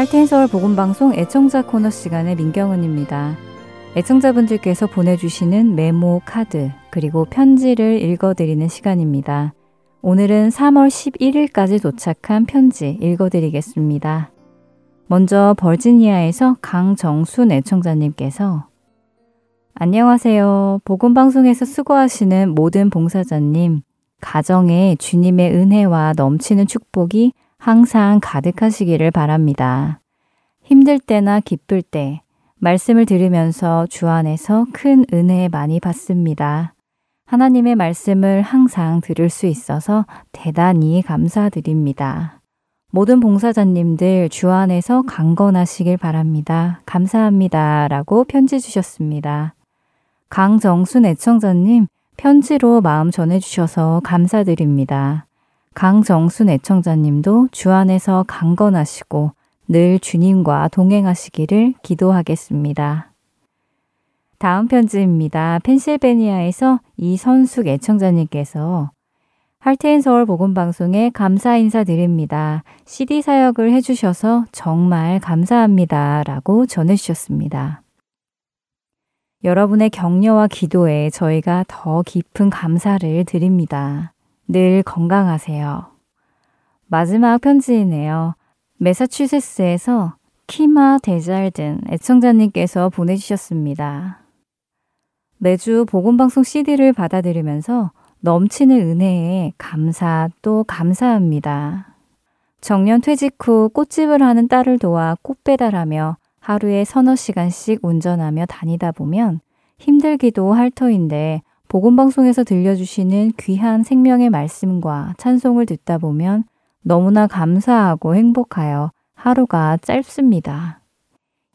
할텐 서울 복음방송 애청자 코너 시간의 민경은입니다. 애청자분들께서 보내주시는 메모 카드 그리고 편지를 읽어드리는 시간입니다. 오늘은 3월 11일까지 도착한 편지 읽어드리겠습니다. 먼저 버지니아에서 강정순 애청자님께서 안녕하세요. 복음방송에서 수고하시는 모든 봉사자님, 가정에 주님의 은혜와 넘치는 축복이 항상 가득하시기를 바랍니다. 힘들 때나 기쁠 때 말씀을 들으면서 주 안에서 큰 은혜 많이 받습니다. 하나님의 말씀을 항상 들을 수 있어서 대단히 감사드립니다. 모든 봉사자님들 주 안에서 강건하시길 바랍니다. 감사합니다. 라고 편지 주셨습니다. 강정순 애청자님, 편지로 마음 전해주셔서 감사드립니다. 강정순 애청자님도 주 안에서 강건하시고 늘 주님과 동행하시기를 기도하겠습니다. 다음 편지입니다. 펜실베니아에서 이선숙 애청자님께서 할테인 서울 복음 방송에 감사 인사드립니다. CD 사역을 해주셔서 정말 감사합니다. 라고 전해주셨습니다. 여러분의 격려와 기도에 저희가 더 깊은 감사를 드립니다. 늘 건강하세요. 마지막 편지이네요. 메사추세츠에서 키마 데잘든 애청자님께서 보내주셨습니다. 매주 복음방송 CD를 받아들이면서 넘치는 은혜에 감사 또 감사합니다. 정년 퇴직 후 꽃집을 하는 딸을 도와 꽃 배달하며 하루에 서너 시간씩 운전하며 다니다 보면 힘들기도 할 터인데 복음방송에서 들려주시는 귀한 생명의 말씀과 찬송을 듣다 보면 너무나 감사하고 행복하여 하루가 짧습니다.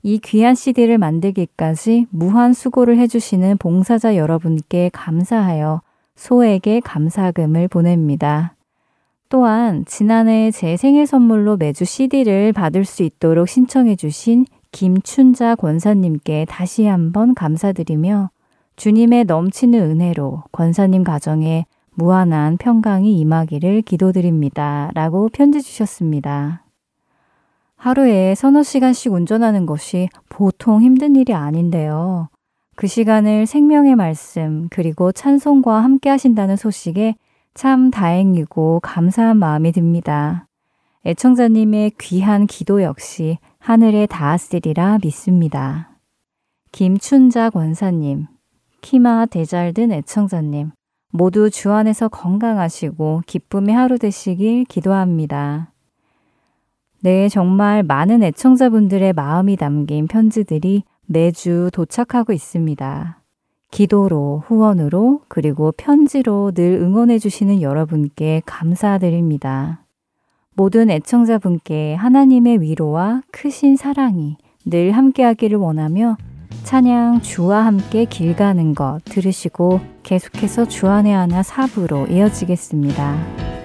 이 귀한 CD를 만들기까지 무한 수고를 해주시는 봉사자 여러분께 감사하여 소에게 감사금을 보냅니다. 또한 지난해 제 생일 선물로 매주 CD를 받을 수 있도록 신청해 주신 김춘자 권사님께 다시 한번 감사드리며 주님의 넘치는 은혜로 권사님 가정에 무한한 평강이 임하기를 기도드립니다. 라고 편지 주셨습니다. 하루에 서너 시간씩 운전하는 것이 보통 힘든 일이 아닌데요. 그 시간을 생명의 말씀 그리고 찬송과 함께 하신다는 소식에 참 다행이고 감사한 마음이 듭니다. 애청자님의 귀한 기도 역시 하늘에 닿았으리라 믿습니다. 김춘자 권사님, 키마 대잘든 애청자님, 모두 주 안에서 건강하시고 기쁨의 하루 되시길 기도합니다. 네, 정말 많은 애청자분들의 마음이 담긴 편지들이 매주 도착하고 있습니다. 기도로, 후원으로, 그리고 편지로 늘 응원해주시는 여러분께 감사드립니다. 모든 애청자분께 하나님의 위로와 크신 사랑이 늘 함께하기를 원하며 찬양 주와 함께 길 가는 것 들으시고 계속해서 주안의 하나 사부로 이어지겠습니다.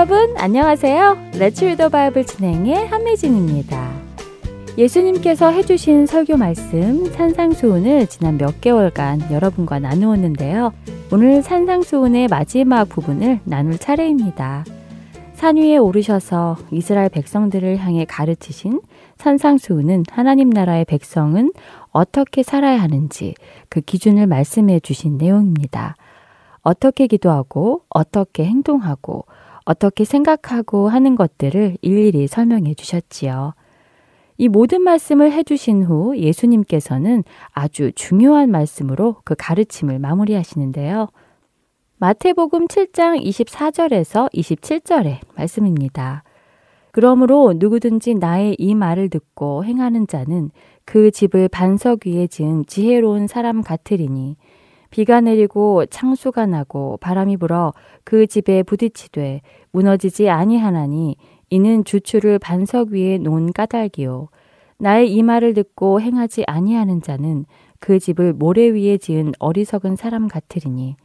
여러분 안녕하세요. 레츠 리더 바이블 진행의 한미진입니다. 예수님께서 해주신 설교 말씀 산상수훈을 지난 몇 개월간 여러분과 나누었는데요. 오늘 산상수훈의 마지막 부분을 나눌 차례입니다. 산 위에 오르셔서 이스라엘 백성들을 향해 가르치신 산상수훈은 하나님 나라의 백성은 어떻게 살아야 하는지 그 기준을 말씀해 주신 내용입니다. 어떻게 기도하고 어떻게 행동하고 어떻게 생각하고 하는 것들을 일일이 설명해 주셨지요. 이 모든 말씀을 해주신 후 예수님께서는 아주 중요한 말씀으로 그 가르침을 마무리하시는데요. 마태복음 7장 24절에서 27절의 말씀입니다. 그러므로 누구든지 나의 이 말을 듣고 행하는 자는 그 집을 반석 위에 지은 지혜로운 사람 같으리니 비가 내리고 창수가 나고 바람이 불어 그 집에 부딪히되 무너지지 아니하나니 이는 주추를 반석 위에 놓은 까닭이요 나의 이 말을 듣고 행하지 아니하는 자는 그 집을 모래 위에 지은 어리석은 사람 같으리니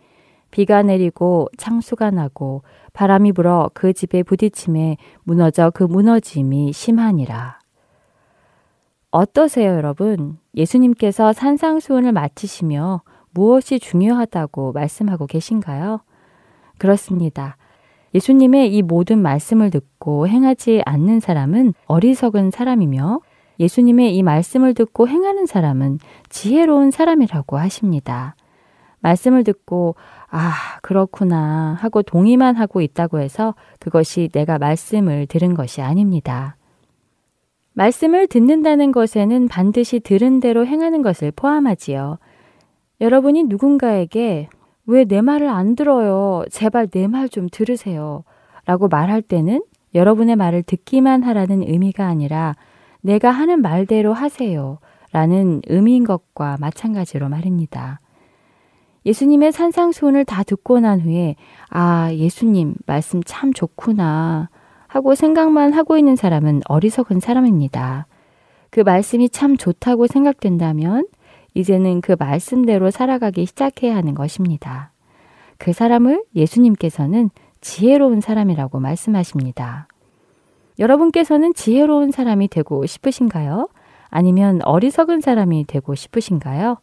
비가 내리고 창수가 나고 바람이 불어 그 집에 부딪힘에 무너져 그 무너짐이 심하니라. 어떠세요, 여러분? 예수님께서 산상수훈을 마치시며 무엇이 중요하다고 말씀하고 계신가요? 그렇습니다. 예수님의 이 모든 말씀을 듣고 행하지 않는 사람은 어리석은 사람이며 예수님의 이 말씀을 듣고 행하는 사람은 지혜로운 사람이라고 하십니다. 말씀을 듣고, 아, 그렇구나 하고 동의만 하고 있다고 해서 그것이 내가 말씀을 들은 것이 아닙니다. 말씀을 듣는다는 것에는 반드시 들은 대로 행하는 것을 포함하지요. 여러분이 누군가에게 왜 내 말을 안 들어요? 제발 내 말 좀 들으세요. 라고 말할 때는 여러분의 말을 듣기만 하라는 의미가 아니라 내가 하는 말대로 하세요. 라는 의미인 것과 마찬가지로 말입니다. 예수님의 산상수훈을 다 듣고 난 후에 아, 예수님 말씀 참 좋구나 하고 생각만 하고 있는 사람은 어리석은 사람입니다. 그 말씀이 참 좋다고 생각된다면 이제는 그 말씀대로 살아가기 시작해야 하는 것입니다. 그 사람을 예수님께서는 지혜로운 사람이라고 말씀하십니다. 여러분께서는 지혜로운 사람이 되고 싶으신가요? 아니면 어리석은 사람이 되고 싶으신가요?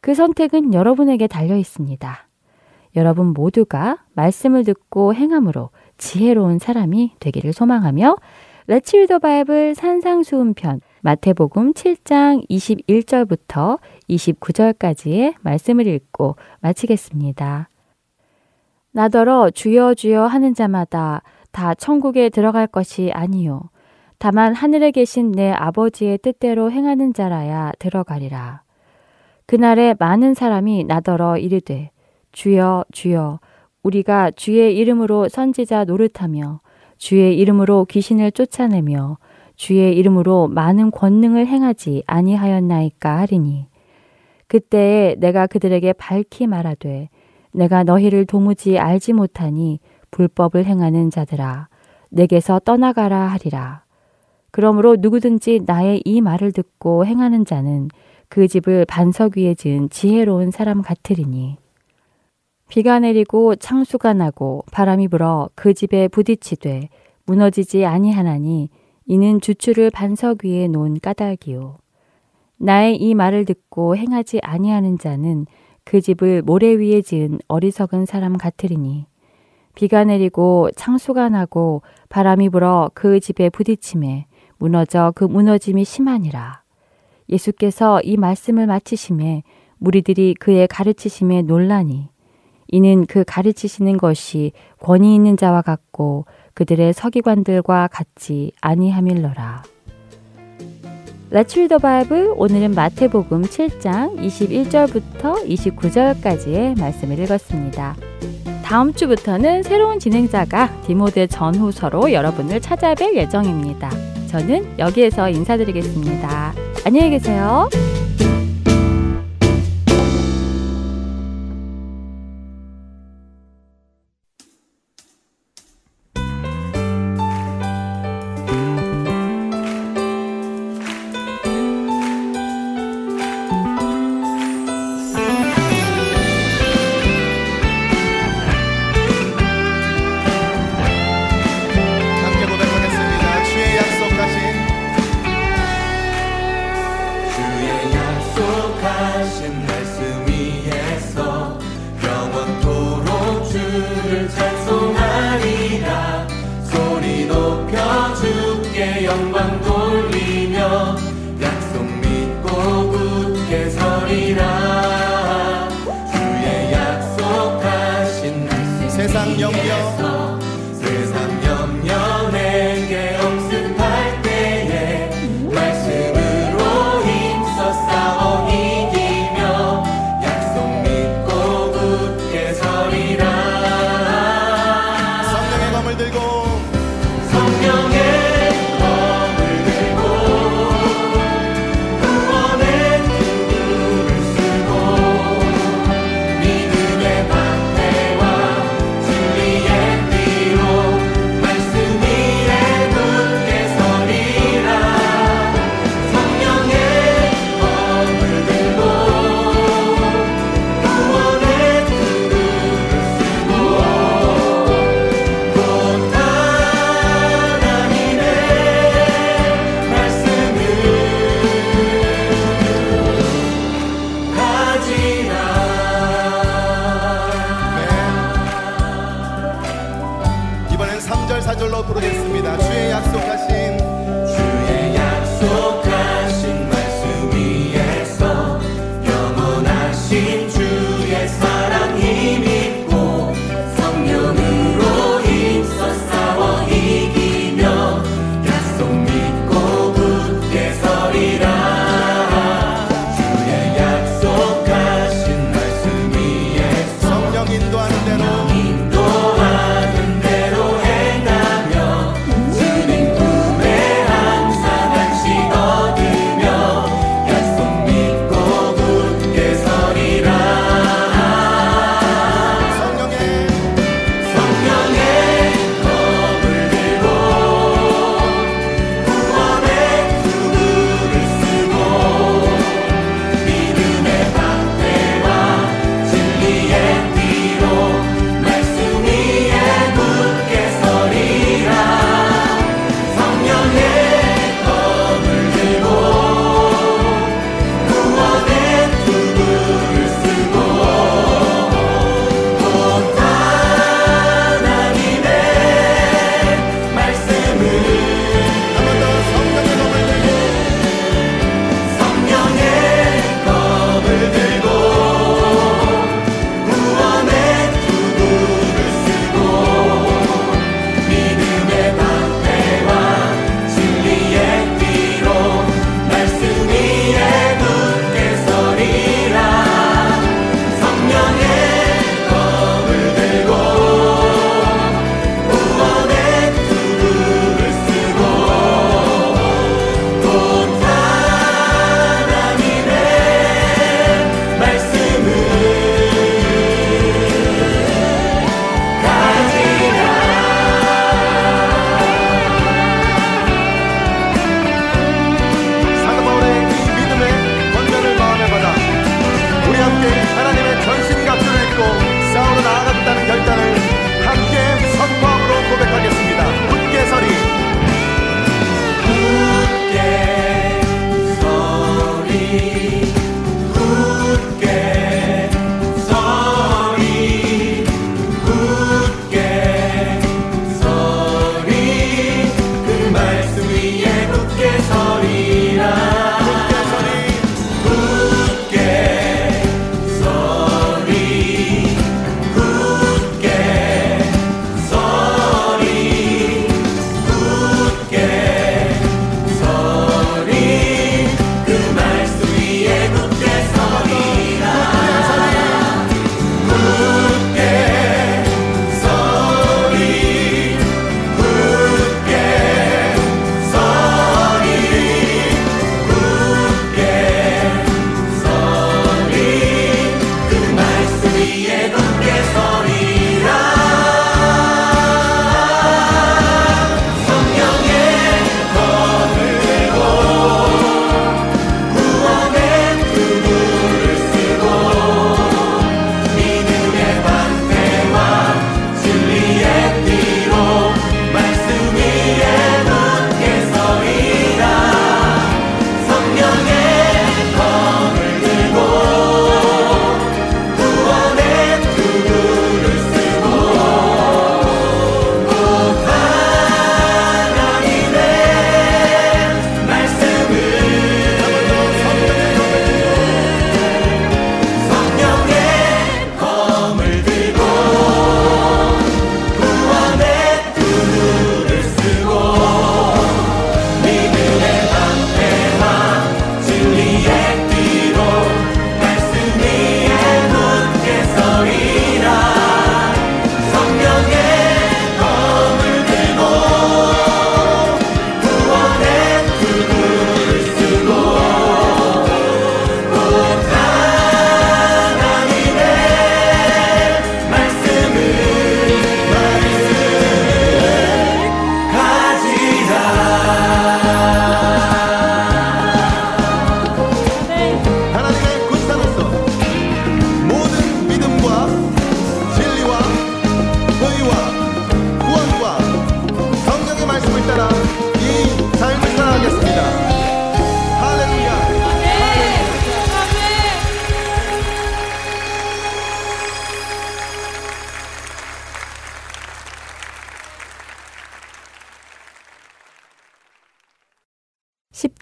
그 선택은 여러분에게 달려 있습니다. 여러분 모두가 말씀을 듣고 행함으로 지혜로운 사람이 되기를 소망하며 레츠 리더 바이블 산상수훈 편 마태복음 7장 21절부터 29절까지의 말씀을 읽고 마치겠습니다. 나더러 주여 주여 하는 자마다 다 천국에 들어갈 것이 아니요 다만 하늘에 계신 내 아버지의 뜻대로 행하는 자라야 들어가리라. 그날에 많은 사람이 나더러 이르되 주여 주여 우리가 주의 이름으로 선지자 노릇하며 주의 이름으로 귀신을 쫓아내며 주의 이름으로 많은 권능을 행하지 아니하였나이까 하리니. 그때에 내가 그들에게 밝히 말하되 내가 너희를 도무지 알지 못하니 불법을 행하는 자들아 내게서 떠나가라 하리라. 그러므로 누구든지 나의 이 말을 듣고 행하는 자는 그 집을 반석 위에 지은 지혜로운 사람 같으리니. 비가 내리고 창수가 나고 바람이 불어 그 집에 부딪히되 무너지지 아니하나니 이는 주추를 반석 위에 놓은 까닭이요. 나의 이 말을 듣고 행하지 아니하는 자는 그 집을 모래 위에 지은 어리석은 사람 같으리니 비가 내리고 창수가 나고 바람이 불어 그 집에 부딪힘에 무너져 그 무너짐이 심하니라. 예수께서 이 말씀을 마치심에 무리들이 그의 가르치심에 놀라니 이는 그 가르치시는 것이 권위 있는 자와 같고 그들의 서기관들과 같지 아니함일러라. 레츠 더 바이블 오늘은 마태복음 7장 21절부터 29절까지의 말씀을 읽었습니다. 다음 주부터는 새로운 진행자가 디모데 전후서로 여러분을 찾아뵐 예정입니다. 저는 여기에서 인사드리겠습니다. 안녕히 계세요.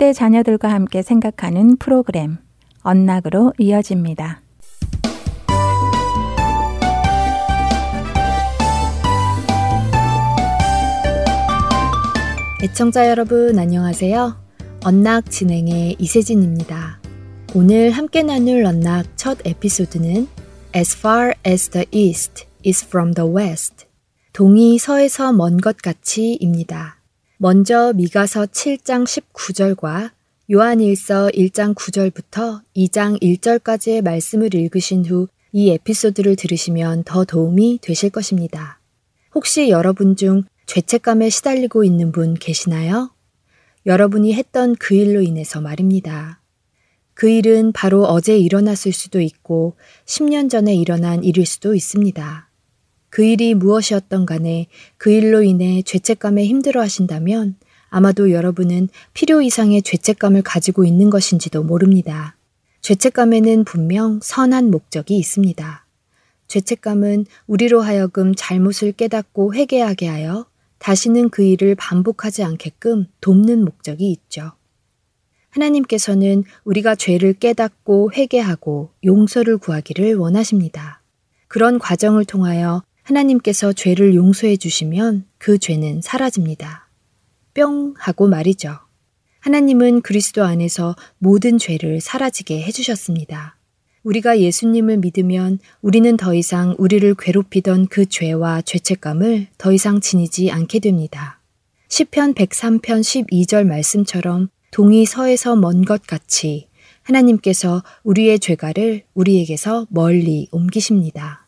10대 자녀들과 함께 생각하는 프로그램 언락으로 이어집니다. 애청자 여러분 안녕하세요. 언락 진행의 이세진입니다. 오늘 함께 나눌 언락 첫 에피소드는 As far as the east is from the west. 동이 서에서 먼 것 같이입니다. 먼저 미가서 7장 19절과 요한일서 1장 9절부터 2장 1절까지의 말씀을 읽으신 후 이 에피소드를 들으시면 더 도움이 되실 것입니다. 혹시 여러분 중 죄책감에 시달리고 있는 분 계시나요? 여러분이 했던 그 일로 인해서 말입니다. 그 일은 바로 어제 일어났을 수도 있고 10년 전에 일어난 일일 수도 있습니다. 그 일이 무엇이었던 간에 그 일로 인해 죄책감에 힘들어 하신다면 아마도 여러분은 필요 이상의 죄책감을 가지고 있는 것인지도 모릅니다. 죄책감에는 분명 선한 목적이 있습니다. 죄책감은 우리로 하여금 잘못을 깨닫고 회개하게 하여 다시는 그 일을 반복하지 않게끔 돕는 목적이 있죠. 하나님께서는 우리가 죄를 깨닫고 회개하고 용서를 구하기를 원하십니다. 그런 과정을 통하여 하나님께서 죄를 용서해 주시면 그 죄는 사라집니다. 뿅 하고 말이죠. 하나님은 그리스도 안에서 모든 죄를 사라지게 해주셨습니다. 우리가 예수님을 믿으면 우리는 더 이상 우리를 괴롭히던 그 죄와 죄책감을 더 이상 지니지 않게 됩니다. 시편 103편 12절 말씀처럼 동이 서에서 먼 것 같이 하나님께서 우리의 죄가를 우리에게서 멀리 옮기십니다.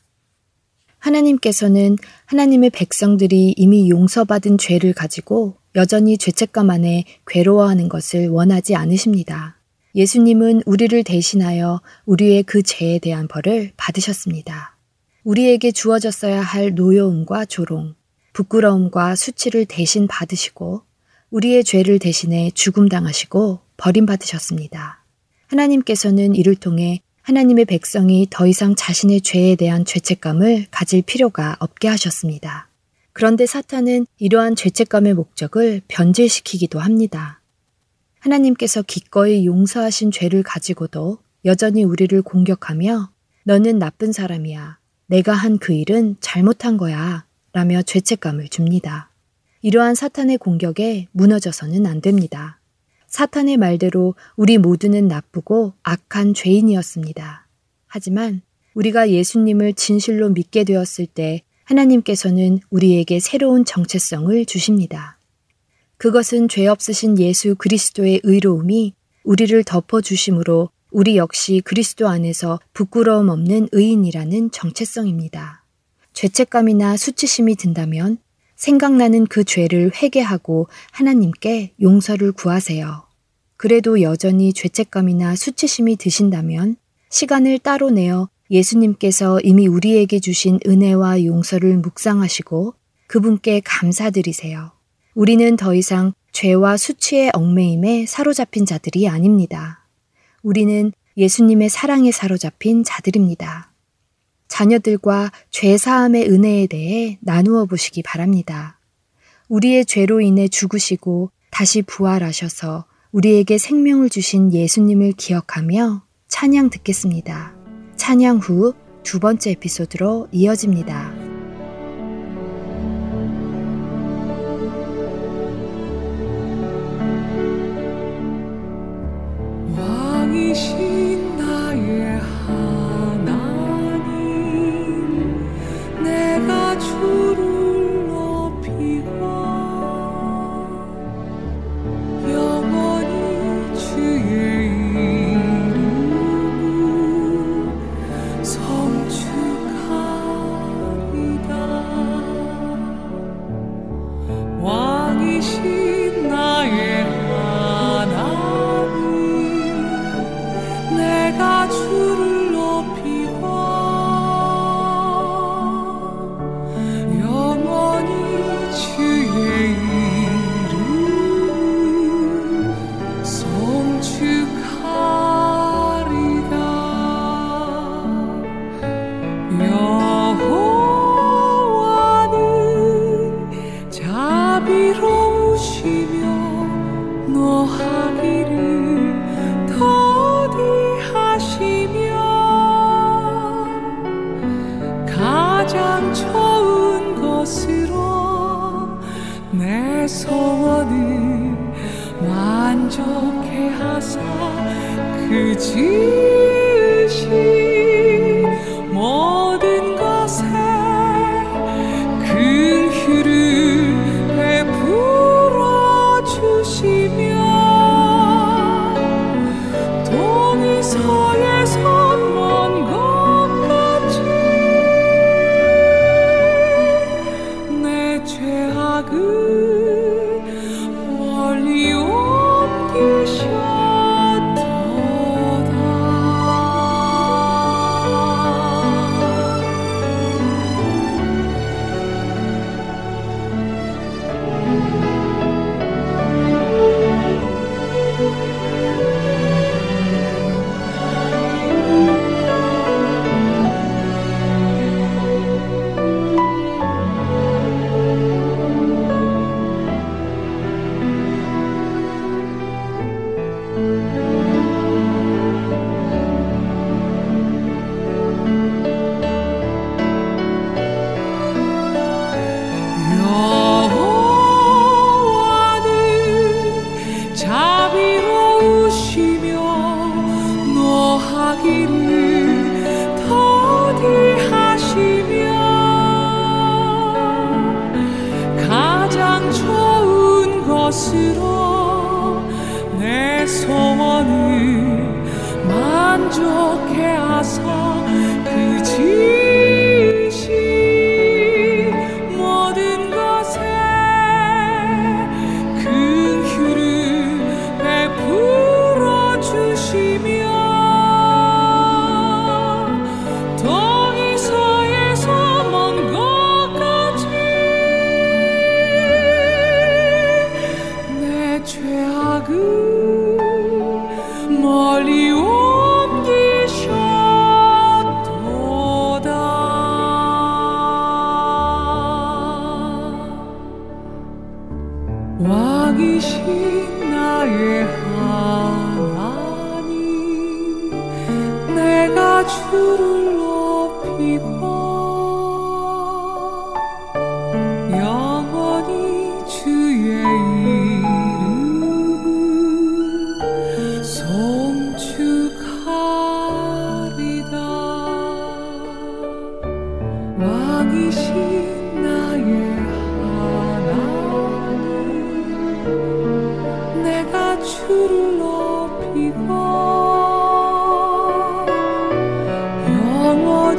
하나님께서는 하나님의 백성들이 이미 용서받은 죄를 가지고 여전히 죄책감 안에 괴로워하는 것을 원하지 않으십니다. 예수님은 우리를 대신하여 우리의 그 죄에 대한 벌을 받으셨습니다. 우리에게 주어졌어야 할 노여움과 조롱, 부끄러움과 수치를 대신 받으시고 우리의 죄를 대신해 죽음당하시고 버림받으셨습니다. 하나님께서는 이를 통해 하나님의 백성이 더 이상 자신의 죄에 대한 죄책감을 가질 필요가 없게 하셨습니다. 그런데 사탄은 이러한 죄책감의 목적을 변질시키기도 합니다. 하나님께서 기꺼이 용서하신 죄를 가지고도 여전히 우리를 공격하며 너는 나쁜 사람이야. 내가 한 그 일은 잘못한 거야. 라며 죄책감을 줍니다. 이러한 사탄의 공격에 무너져서는 안 됩니다. 사탄의 말대로 우리 모두는 나쁘고 악한 죄인이었습니다. 하지만 우리가 예수님을 진실로 믿게 되었을 때 하나님께서는 우리에게 새로운 정체성을 주십니다. 그것은 죄 없으신 예수 그리스도의 의로움이 우리를 덮어주심으로 우리 역시 그리스도 안에서 부끄러움 없는 의인이라는 정체성입니다. 죄책감이나 수치심이 든다면 생각나는 그 죄를 회개하고 하나님께 용서를 구하세요. 그래도 여전히 죄책감이나 수치심이 드신다면 시간을 따로 내어 예수님께서 이미 우리에게 주신 은혜와 용서를 묵상하시고 그분께 감사드리세요. 우리는 더 이상 죄와 수치의 얽매임에 사로잡힌 자들이 아닙니다. 우리는 예수님의 사랑에 사로잡힌 자들입니다. 자녀들과 죄 사함의 은혜에 대해 나누어 보시기 바랍니다. 우리의 죄로 인해 죽으시고 다시 부활하셔서 우리에게 생명을 주신 예수님을 기억하며 찬양 듣겠습니다. 찬양 후 두 번째 에피소드로 이어집니다. 望一心。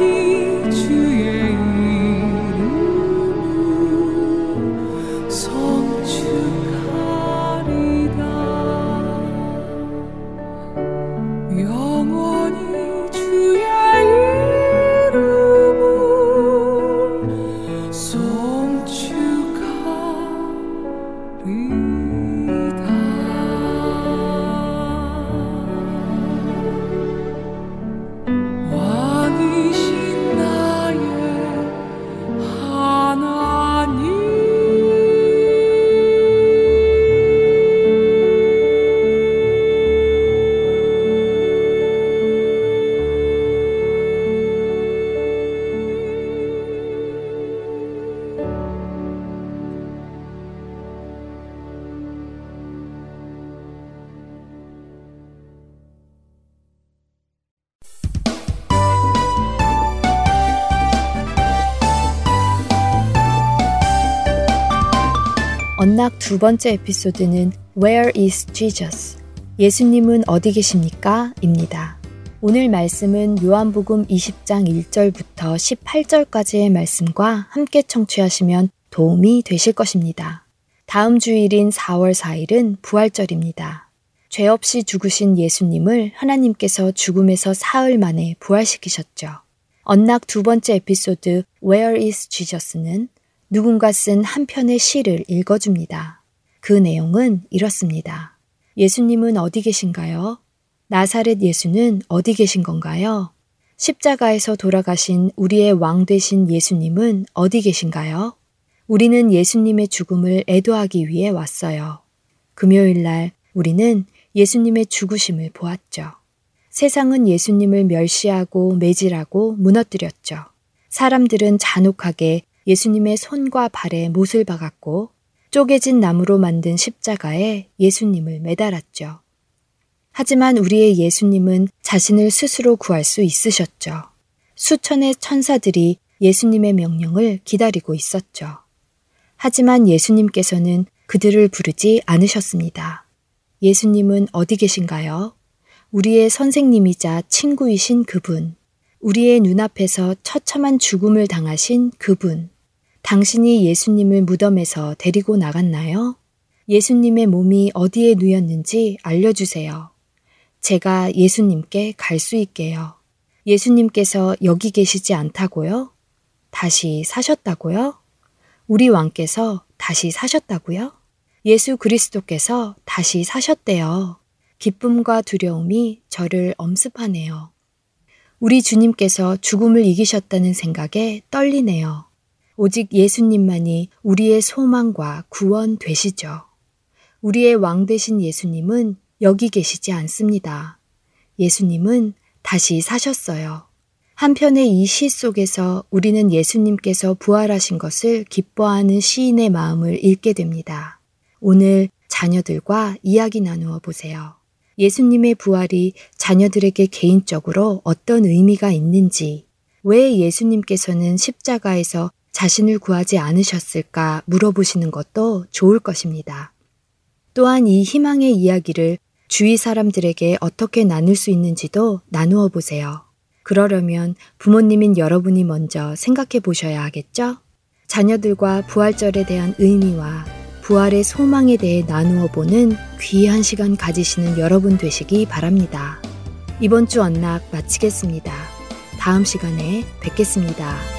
언 두 번째 에피소드는 Where is Jesus? 예수님은 어디 계십니까? 입니다. 오늘 말씀은 요한복음 20장 1절부터 18절까지의 말씀과 함께 청취하시면 도움이 되실 것입니다. 다음 주일인 4월 4일은 부활절입니다. 죄 없이 죽으신 예수님을 하나님께서 죽음에서 사흘 만에 부활시키셨죠. 언락 두 번째 에피소드 Where is Jesus는 누군가 쓴 한 편의 시를 읽어줍니다. 그 내용은 이렇습니다. 예수님은 어디 계신가요? 나사렛 예수는 어디 계신 건가요? 십자가에서 돌아가신 우리의 왕 되신 예수님은 어디 계신가요? 우리는 예수님의 죽음을 애도하기 위해 왔어요. 금요일 날 우리는 예수님의 죽으심을 보았죠. 세상은 예수님을 멸시하고 매질하고 무너뜨렸죠. 사람들은 잔혹하게 예수님의 손과 발에 못을 박았고 쪼개진 나무로 만든 십자가에 예수님을 매달았죠. 하지만 우리의 예수님은 자신을 스스로 구할 수 있으셨죠. 수천의 천사들이 예수님의 명령을 기다리고 있었죠. 하지만 예수님께서는 그들을 부르지 않으셨습니다. 예수님은 어디 계신가요? 우리의 선생님이자 친구이신 그분, 우리의 눈앞에서 처참한 죽음을 당하신 그분, 당신이 예수님을 무덤에서 데리고 나갔나요? 예수님의 몸이 어디에 누였는지 알려주세요. 제가 예수님께 갈 수 있게요. 예수님께서 여기 계시지 않다고요? 다시 사셨다고요? 우리 왕께서 다시 사셨다고요? 예수 그리스도께서 다시 사셨대요. 기쁨과 두려움이 저를 엄습하네요. 우리 주님께서 죽음을 이기셨다는 생각에 떨리네요. 오직 예수님만이 우리의 소망과 구원 되시죠. 우리의 왕 되신 예수님은 여기 계시지 않습니다. 예수님은 다시 사셨어요. 한편의 이 시 속에서 우리는 예수님께서 부활하신 것을 기뻐하는 시인의 마음을 읽게 됩니다. 오늘 자녀들과 이야기 나누어 보세요. 예수님의 부활이 자녀들에게 개인적으로 어떤 의미가 있는지, 왜 예수님께서는 십자가에서 자신을 구하지 않으셨을까 물어보시는 것도 좋을 것입니다. 또한 이 희망의 이야기를 주위 사람들에게 어떻게 나눌 수 있는지도 나누어 보세요. 그러려면 부모님인 여러분이 먼저 생각해 보셔야 하겠죠? 자녀들과 부활절에 대한 의미와 부활의 소망에 대해 나누어 보는 귀한 시간 가지시는 여러분 되시기 바랍니다. 이번 주 언락 마치겠습니다. 다음 시간에 뵙겠습니다.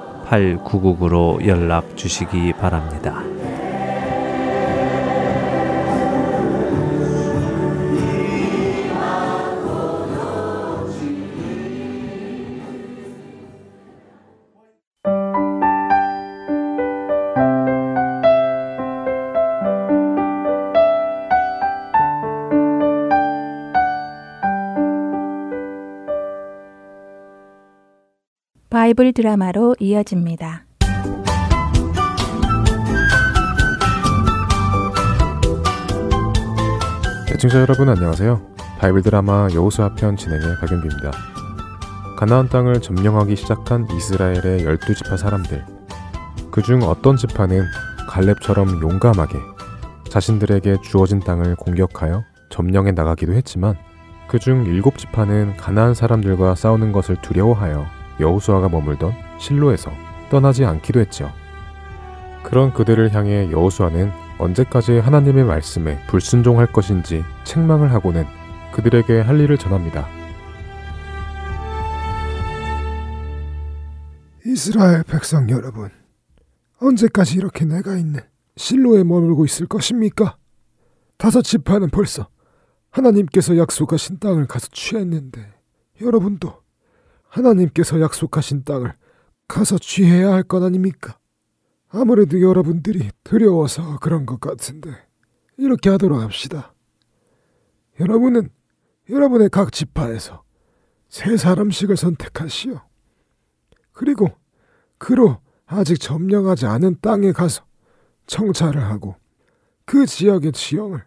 602-866-8999로 연락 주시기 바랍니다. 바이블 드라마로 이어집니다. 애청자 여러분 안녕하세요. 바이블 드라마 여호수아 편 진행의 박영규입니다. 가나안 땅을 점령하기 시작한 이스라엘의 열두 지파 사람들. 그중 어떤 지파는 갈렙처럼 용감하게 자신들에게 주어진 땅을 공격하여 점령해 나가기도 했지만 그중 일곱 지파는 가나안 사람들과 싸우는 것을 두려워하여 여호수아가 머물던 실로에서 떠나지 않기도 했죠. 그런 그들을 향해 여호수아는 언제까지 하나님의 말씀에 불순종할 것인지 책망을 하고는 그들에게 할 일을 전합니다. 이스라엘 백성 여러분, 언제까지 이렇게 내가 있는 실로에 머물고 있을 것입니까? 다섯 지파는 벌써 하나님께서 약속하신 땅을 가서 취했는데 여러분도 하나님께서 약속하신 땅을 가서 취해야 할 것 아닙니까? 아무래도 여러분들이 두려워서 그런 것 같은데 이렇게 하도록 합시다. 여러분은 여러분의 각 지파에서 세 사람씩을 선택하시오. 그리고 그로 아직 점령하지 않은 땅에 가서 청찰을 하고 그 지역의 지형을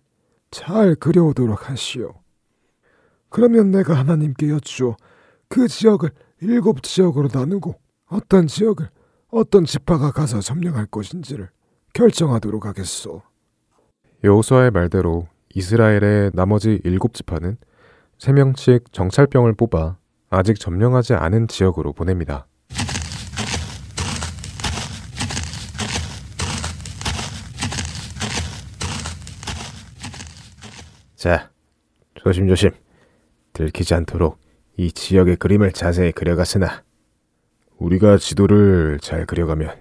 잘 그려오도록 하시오. 그러면 내가 하나님께 여쭈어 그 지역을 일곱 지역으로 나누고 어떤 지역을 어떤 지파가 가서 점령할 것인지를 결정하도록 하겠소. 여호수아의 말대로 이스라엘의 나머지 일곱 지파는 세 명씩 정찰병을 뽑아 아직 점령하지 않은 지역으로 보냅니다. 자, 조심조심 들키지 않도록 이 지역의 그림을 자세히 그려갔으나 우리가 지도를 잘 그려가면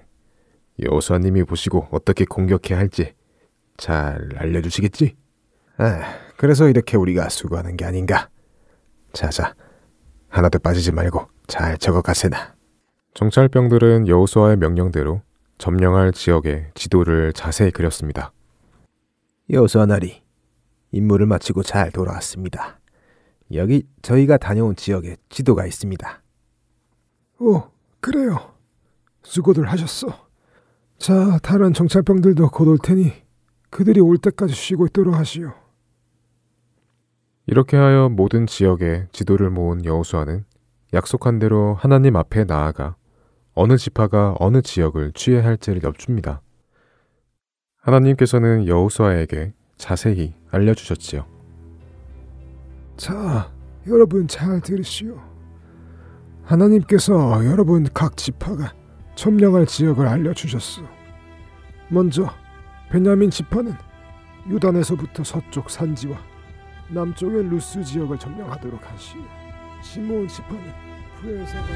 여호수아님이 보시고 어떻게 공격해야 할지 잘 알려주시겠지? 아, 그래서 이렇게 우리가 수고하는 게 아닌가. 자자, 하나도 빠지지 말고 잘 적어가세나. 정찰병들은 여호수아의 명령대로 점령할 지역의 지도를 자세히 그렸습니다. 여호수아 나리, 임무를 마치고 잘 돌아왔습니다. 여기 저희가 다녀온 지역에 지도가 있습니다. 오, 그래요. 수고들 하셨어. 자, 다른 정찰병들도 곧 올 테니 그들이 올 때까지 쉬고 있도록 하시오. 이렇게 하여 모든 지역에 지도를 모은 여호수아는 약속한 대로 하나님 앞에 나아가 어느 지파가 어느 지역을 취해야 할지를 엽줍니다. 하나님께서는 여호수아에게 자세히 알려주셨지요. 자, 여러분 잘 들으시오. 하나님께서 여러분 각 지파가 점령할 지역을 알려주셨소. 먼저 베냐민 지파는 유단에서부터 서쪽 산지와 남쪽의 루스 지역을 점령하도록 하시오. 시몬 지파는 후에서가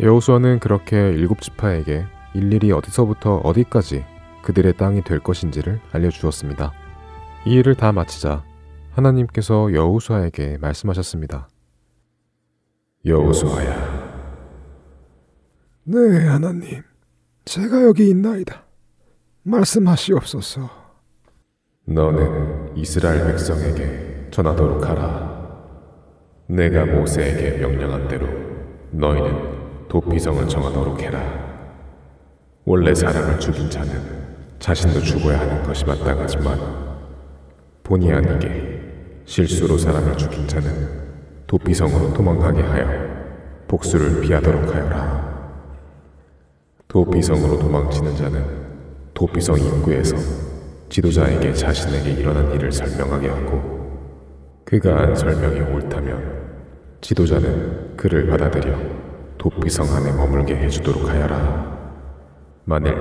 여호수아는 그렇게 일곱 지파에게 일일이 어디서부터 어디까지 그들의 땅이 될 것인지를 알려주었습니다. 이 일을 다 마치자 하나님께서 여호수아에게 말씀하셨습니다. 여호수아야. 네, 하나님. 제가 여기 있나이다. 말씀하시옵소서. 너는 이스라엘 백성에게 전하도록 하라. 내가 모세에게 명령한 대로 너희는 도피성을 정하도록 해라. 원래 사람을 죽인 자는 자신도 죽어야 하는 것이 마땅하지만 본의 아니게 실수로 사람을 죽인 자는 도피성으로 도망가게 하여 복수를 피하도록 하여라. 도피성으로 도망치는 자는 도피성 입구에서 지도자에게 자신에게 일어난 일을 설명하게 하고 그가 한 설명이 옳다면 지도자는 그를 받아들여 도피성 안에 머물게 해주도록 하여라. 만일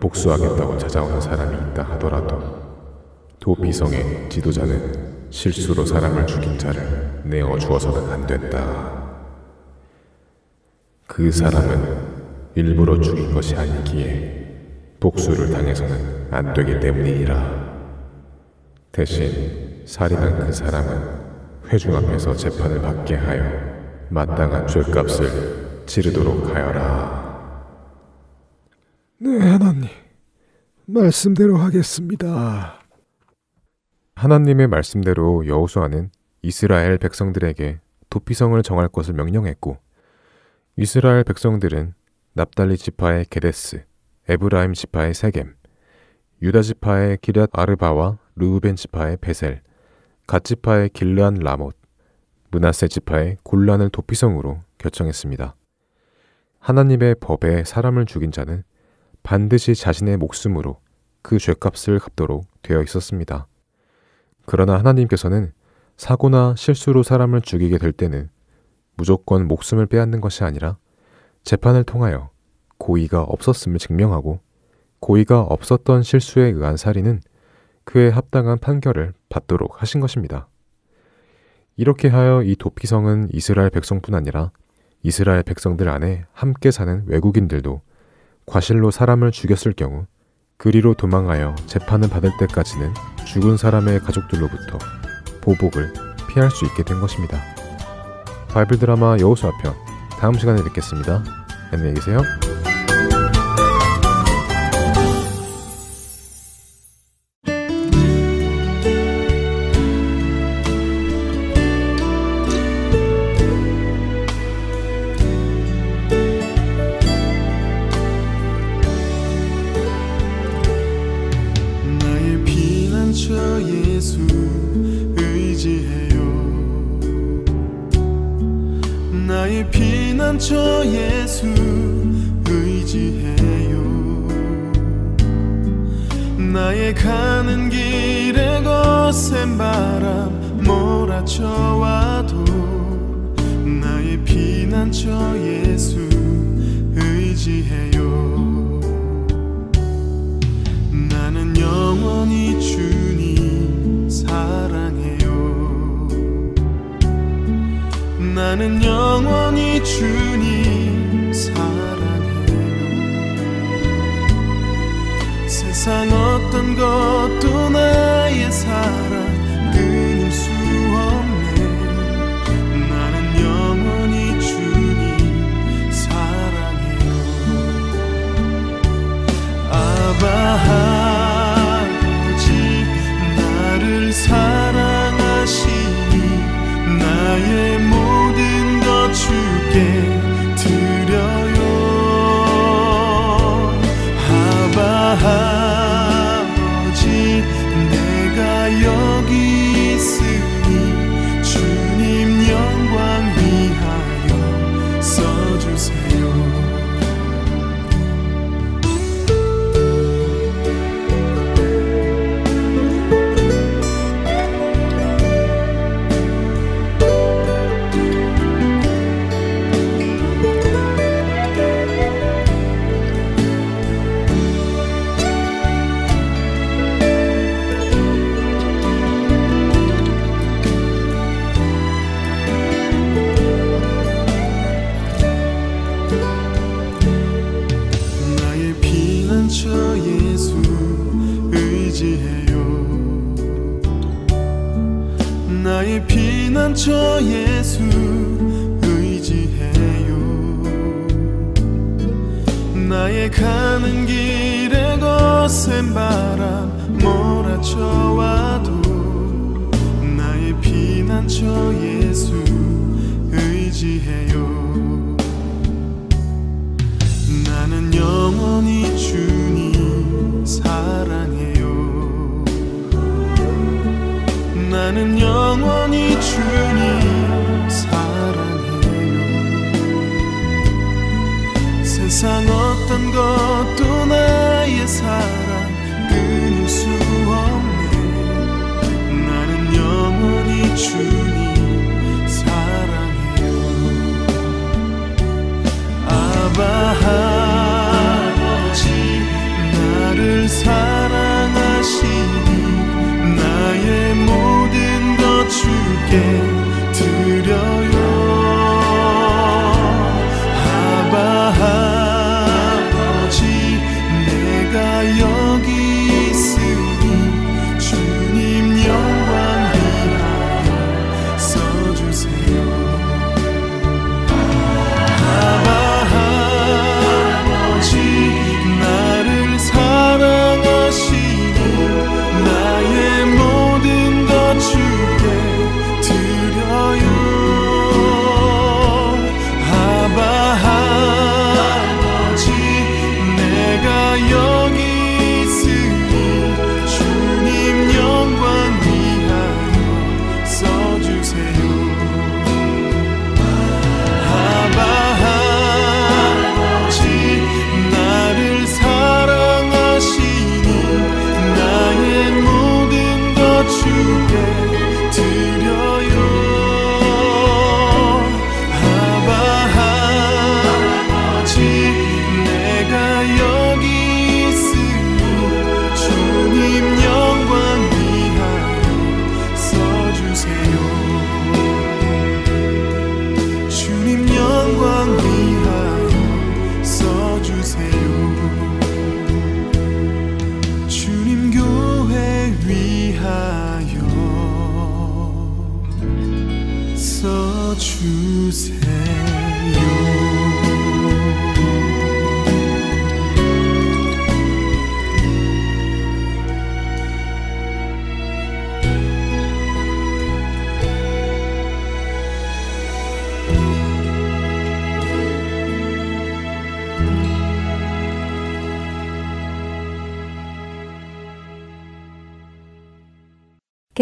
복수하겠다고 찾아오는 사람이 있다 하더라도 도피성의 지도자는 실수로 사람을 죽인 자를 내어 주어서는 안 된다. 그 사람은 일부러 죽인 것이 아니기에 복수를 당해서는 안 되기 때문이니라. 대신 살인한 그 사람은 회중 앞에서 재판을 받게 하여 마땅한 죄값을 치르도록 하여라. 네, 하나님. 말씀대로 하겠습니다. 하나님의 말씀대로 여호수아는 이스라엘 백성들에게 도피성을 정할 것을 명령했고 이스라엘 백성들은 납달리 지파의 게데스, 에브라임 지파의 세겜, 유다 지파의 기럇 아르바와 르우벤 지파의 베셀, 갓 지파의 길르안 라못, 문하세 지파의 골란을 도피성으로 결정했습니다. 하나님의 법에 사람을 죽인 자는 반드시 자신의 목숨으로 그 죄값을 갚도록 되어 있었습니다. 그러나 하나님께서는 사고나 실수로 사람을 죽이게 될 때는 무조건 목숨을 빼앗는 것이 아니라 재판을 통하여 고의가 없었음을 증명하고 고의가 없었던 실수에 의한 살인은 그에 합당한 판결을 받도록 하신 것입니다. 이렇게 하여 이 도피성은 이스라엘 백성뿐 아니라 이스라엘 백성들 안에 함께 사는 외국인들도 과실로 사람을 죽였을 경우 그리로 도망하여 재판을 받을 때까지는 죽은 사람의 가족들로부터 보복을 피할 수 있게 된 것입니다. 바이블 드라마 여호수아 편 다음 시간에 뵙겠습니다. 안녕히 계세요.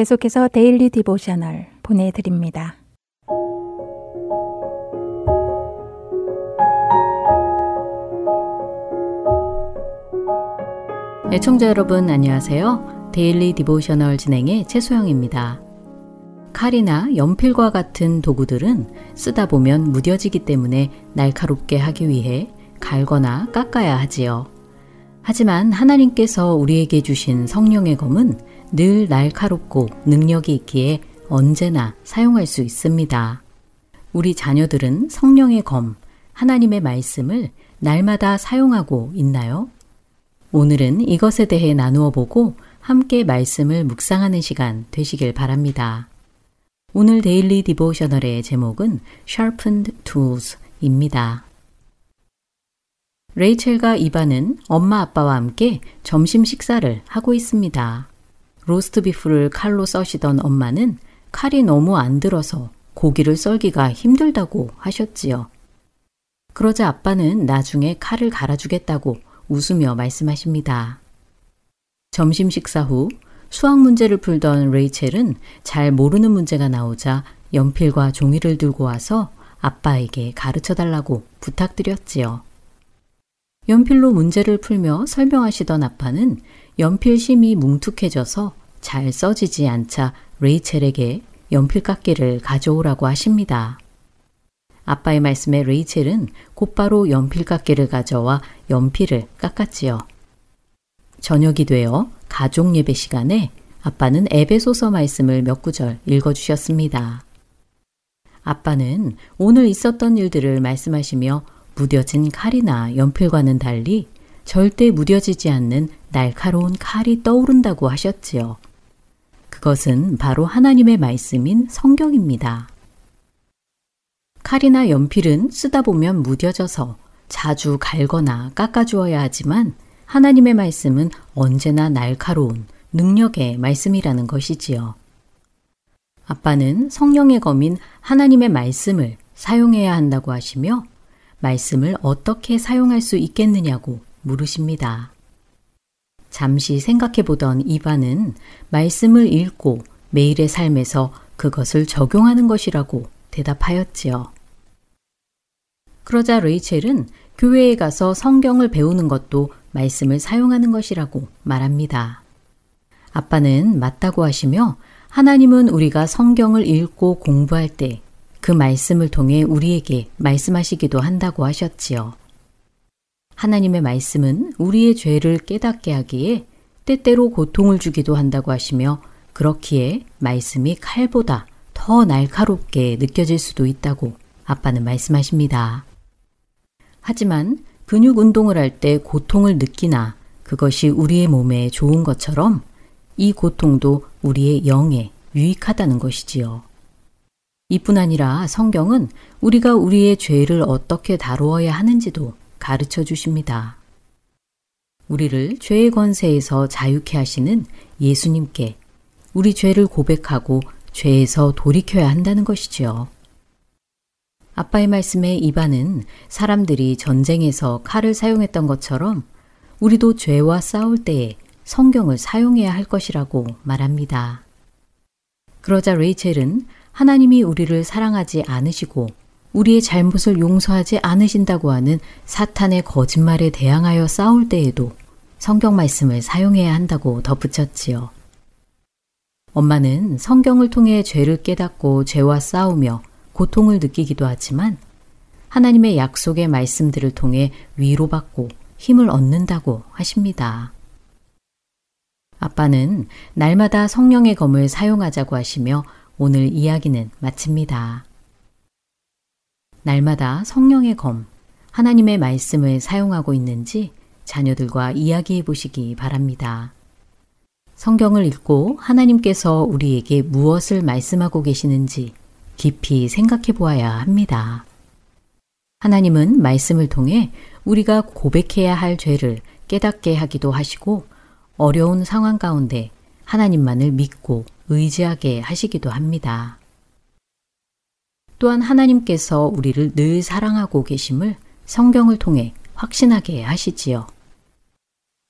계속해서 Daily Devotional 보내드립니다. 애청자 여러분 안녕하세요. Daily Devotional 진행의 최소영입니다. 칼이나 연필과 같은 도구들은 쓰다 보면 무뎌지기 때문에 날카롭게 하기 위해 갈거나 깎아야 하지요. 하지만 하나님께서 우리에게 주신 성령의 검은 늘 날카롭고 능력이 있기에 언제나 사용할 수 있습니다. 우리 자녀들은 성령의 검, 하나님의 말씀을 날마다 사용하고 있나요? 오늘은 이것에 대해 나누어 보고 함께 말씀을 묵상하는 시간 되시길 바랍니다. 오늘 데일리 디보셔널의 제목은 Sharpened Tools입니다. 레이첼과 이바는 엄마 아빠와 함께 점심 식사를 하고 있습니다. 로스트 비프를 칼로 써시던 엄마는 칼이 너무 안 들어서 고기를 썰기가 힘들다고 하셨지요. 그러자 아빠는 나중에 칼을 갈아주겠다고 웃으며 말씀하십니다. 점심 식사 후 수학 문제를 풀던 레이첼은 잘 모르는 문제가 나오자 연필과 종이를 들고 와서 아빠에게 가르쳐 달라고 부탁드렸지요. 연필로 문제를 풀며 설명하시던 아빠는 연필 심이 뭉툭해져서 잘 써지지 않자 레이첼에게 연필깎이를 가져오라고 하십니다. 아빠의 말씀에 레이첼은 곧바로 연필깎이를 가져와 연필을 깎았지요. 저녁이 되어 가족 예배 시간에 아빠는 에베소서 말씀을 몇 구절 읽어주셨습니다. 아빠는 오늘 있었던 일들을 말씀하시며 무뎌진 칼이나 연필과는 달리 절대 무뎌지지 않는 날카로운 칼이 떠오른다고 하셨지요. 그것은 바로 하나님의 말씀인 성경입니다. 칼이나 연필은 쓰다 보면 무뎌져서 자주 갈거나 깎아주어야 하지만 하나님의 말씀은 언제나 날카로운 능력의 말씀이라는 것이지요. 아빠는 성령의 검인 하나님의 말씀을 사용해야 한다고 하시며 말씀을 어떻게 사용할 수 있겠느냐고 물으십니다. 잠시 생각해 보던 이반은 말씀을 읽고 매일의 삶에서 그것을 적용하는 것이라고 대답하였지요. 그러자 레이첼은 교회에 가서 성경을 배우는 것도 말씀을 사용하는 것이라고 말합니다. 아빠는 맞다고 하시며 하나님은 우리가 성경을 읽고 공부할 때 그 말씀을 통해 우리에게 말씀하시기도 한다고 하셨지요. 하나님의 말씀은 우리의 죄를 깨닫게 하기에 때때로 고통을 주기도 한다고 하시며 그렇기에 말씀이 칼보다 더 날카롭게 느껴질 수도 있다고 아빠는 말씀하십니다. 하지만 근육 운동을 할 때 고통을 느끼나 그것이 우리의 몸에 좋은 것처럼 이 고통도 우리의 영에 유익하다는 것이지요. 이뿐 아니라 성경은 우리가 우리의 죄를 어떻게 다루어야 하는지도 가르쳐 주십니다. 우리를 죄의 권세에서 자유케 하시는 예수님께 우리 죄를 고백하고 죄에서 돌이켜야 한다는 것이지요. 아빠의 말씀에 이반은 사람들이 전쟁에서 칼을 사용했던 것처럼 우리도 죄와 싸울 때에 성경을 사용해야 할 것이라고 말합니다. 그러자 레이첼은 하나님이 우리를 사랑하지 않으시고 우리의 잘못을 용서하지 않으신다고 하는 사탄의 거짓말에 대항하여 싸울 때에도 성경 말씀을 사용해야 한다고 덧붙였지요. 엄마는 성경을 통해 죄를 깨닫고 죄와 싸우며 고통을 느끼기도 하지만 하나님의 약속의 말씀들을 통해 위로받고 힘을 얻는다고 하십니다. 아빠는 날마다 성령의 검을 사용하자고 하시며 오늘 이야기는 마칩니다. 날마다 성령의 검, 하나님의 말씀을 사용하고 있는지 자녀들과 이야기해 보시기 바랍니다. 성경을 읽고 하나님께서 우리에게 무엇을 말씀하고 계시는지 깊이 생각해 보아야 합니다. 하나님은 말씀을 통해 우리가 고백해야 할 죄를 깨닫게 하기도 하시고 어려운 상황 가운데 하나님만을 믿고 의지하게 하시기도 합니다. 또한 하나님께서 우리를 늘 사랑하고 계심을 성경을 통해 확신하게 하시지요.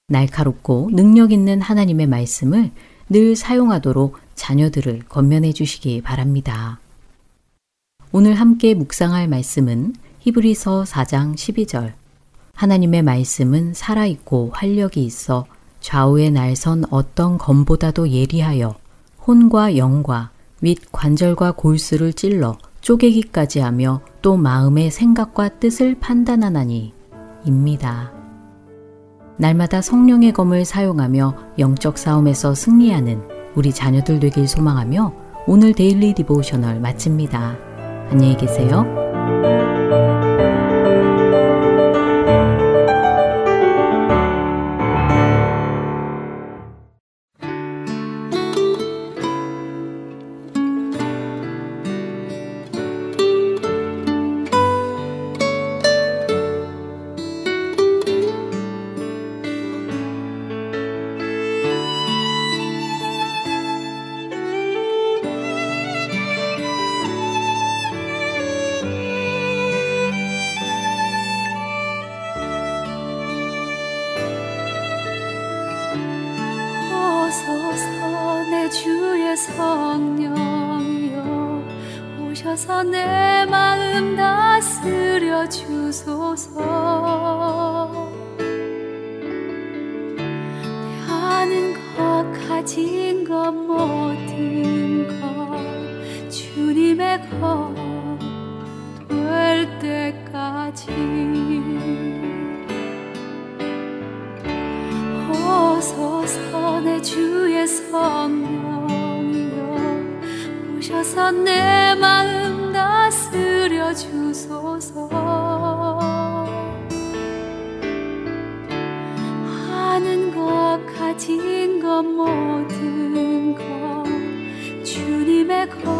날카롭고 능력 있는 하나님의 말씀을 늘 사용하도록 자녀들을 건면해 주시기 바랍니다. 오늘 함께 묵상할 말씀은 히브리서 4장 12절. 하나님의 말씀은 살아있고 활력이 있어 좌우에 날선 어떤 검보다도 예리하여 혼과 영과 및 관절과 골수를 찔러 쪼개기까지 하며 또 마음의 생각과 뜻을 판단하나니 입니다. 날마다 성령의 검을 사용하며 영적 싸움에서 승리하는 우리 자녀들 되길 소망하며 오늘 Daily Devotional 마칩니다. 안녕히 계세요. avec.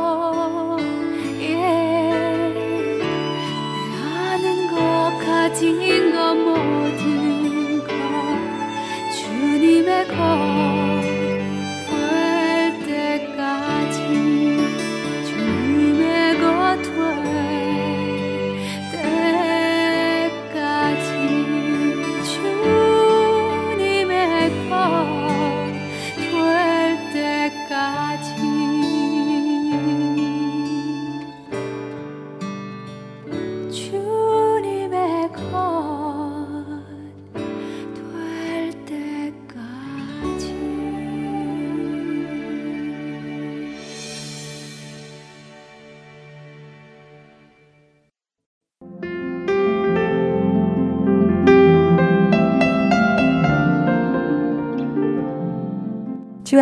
记忆。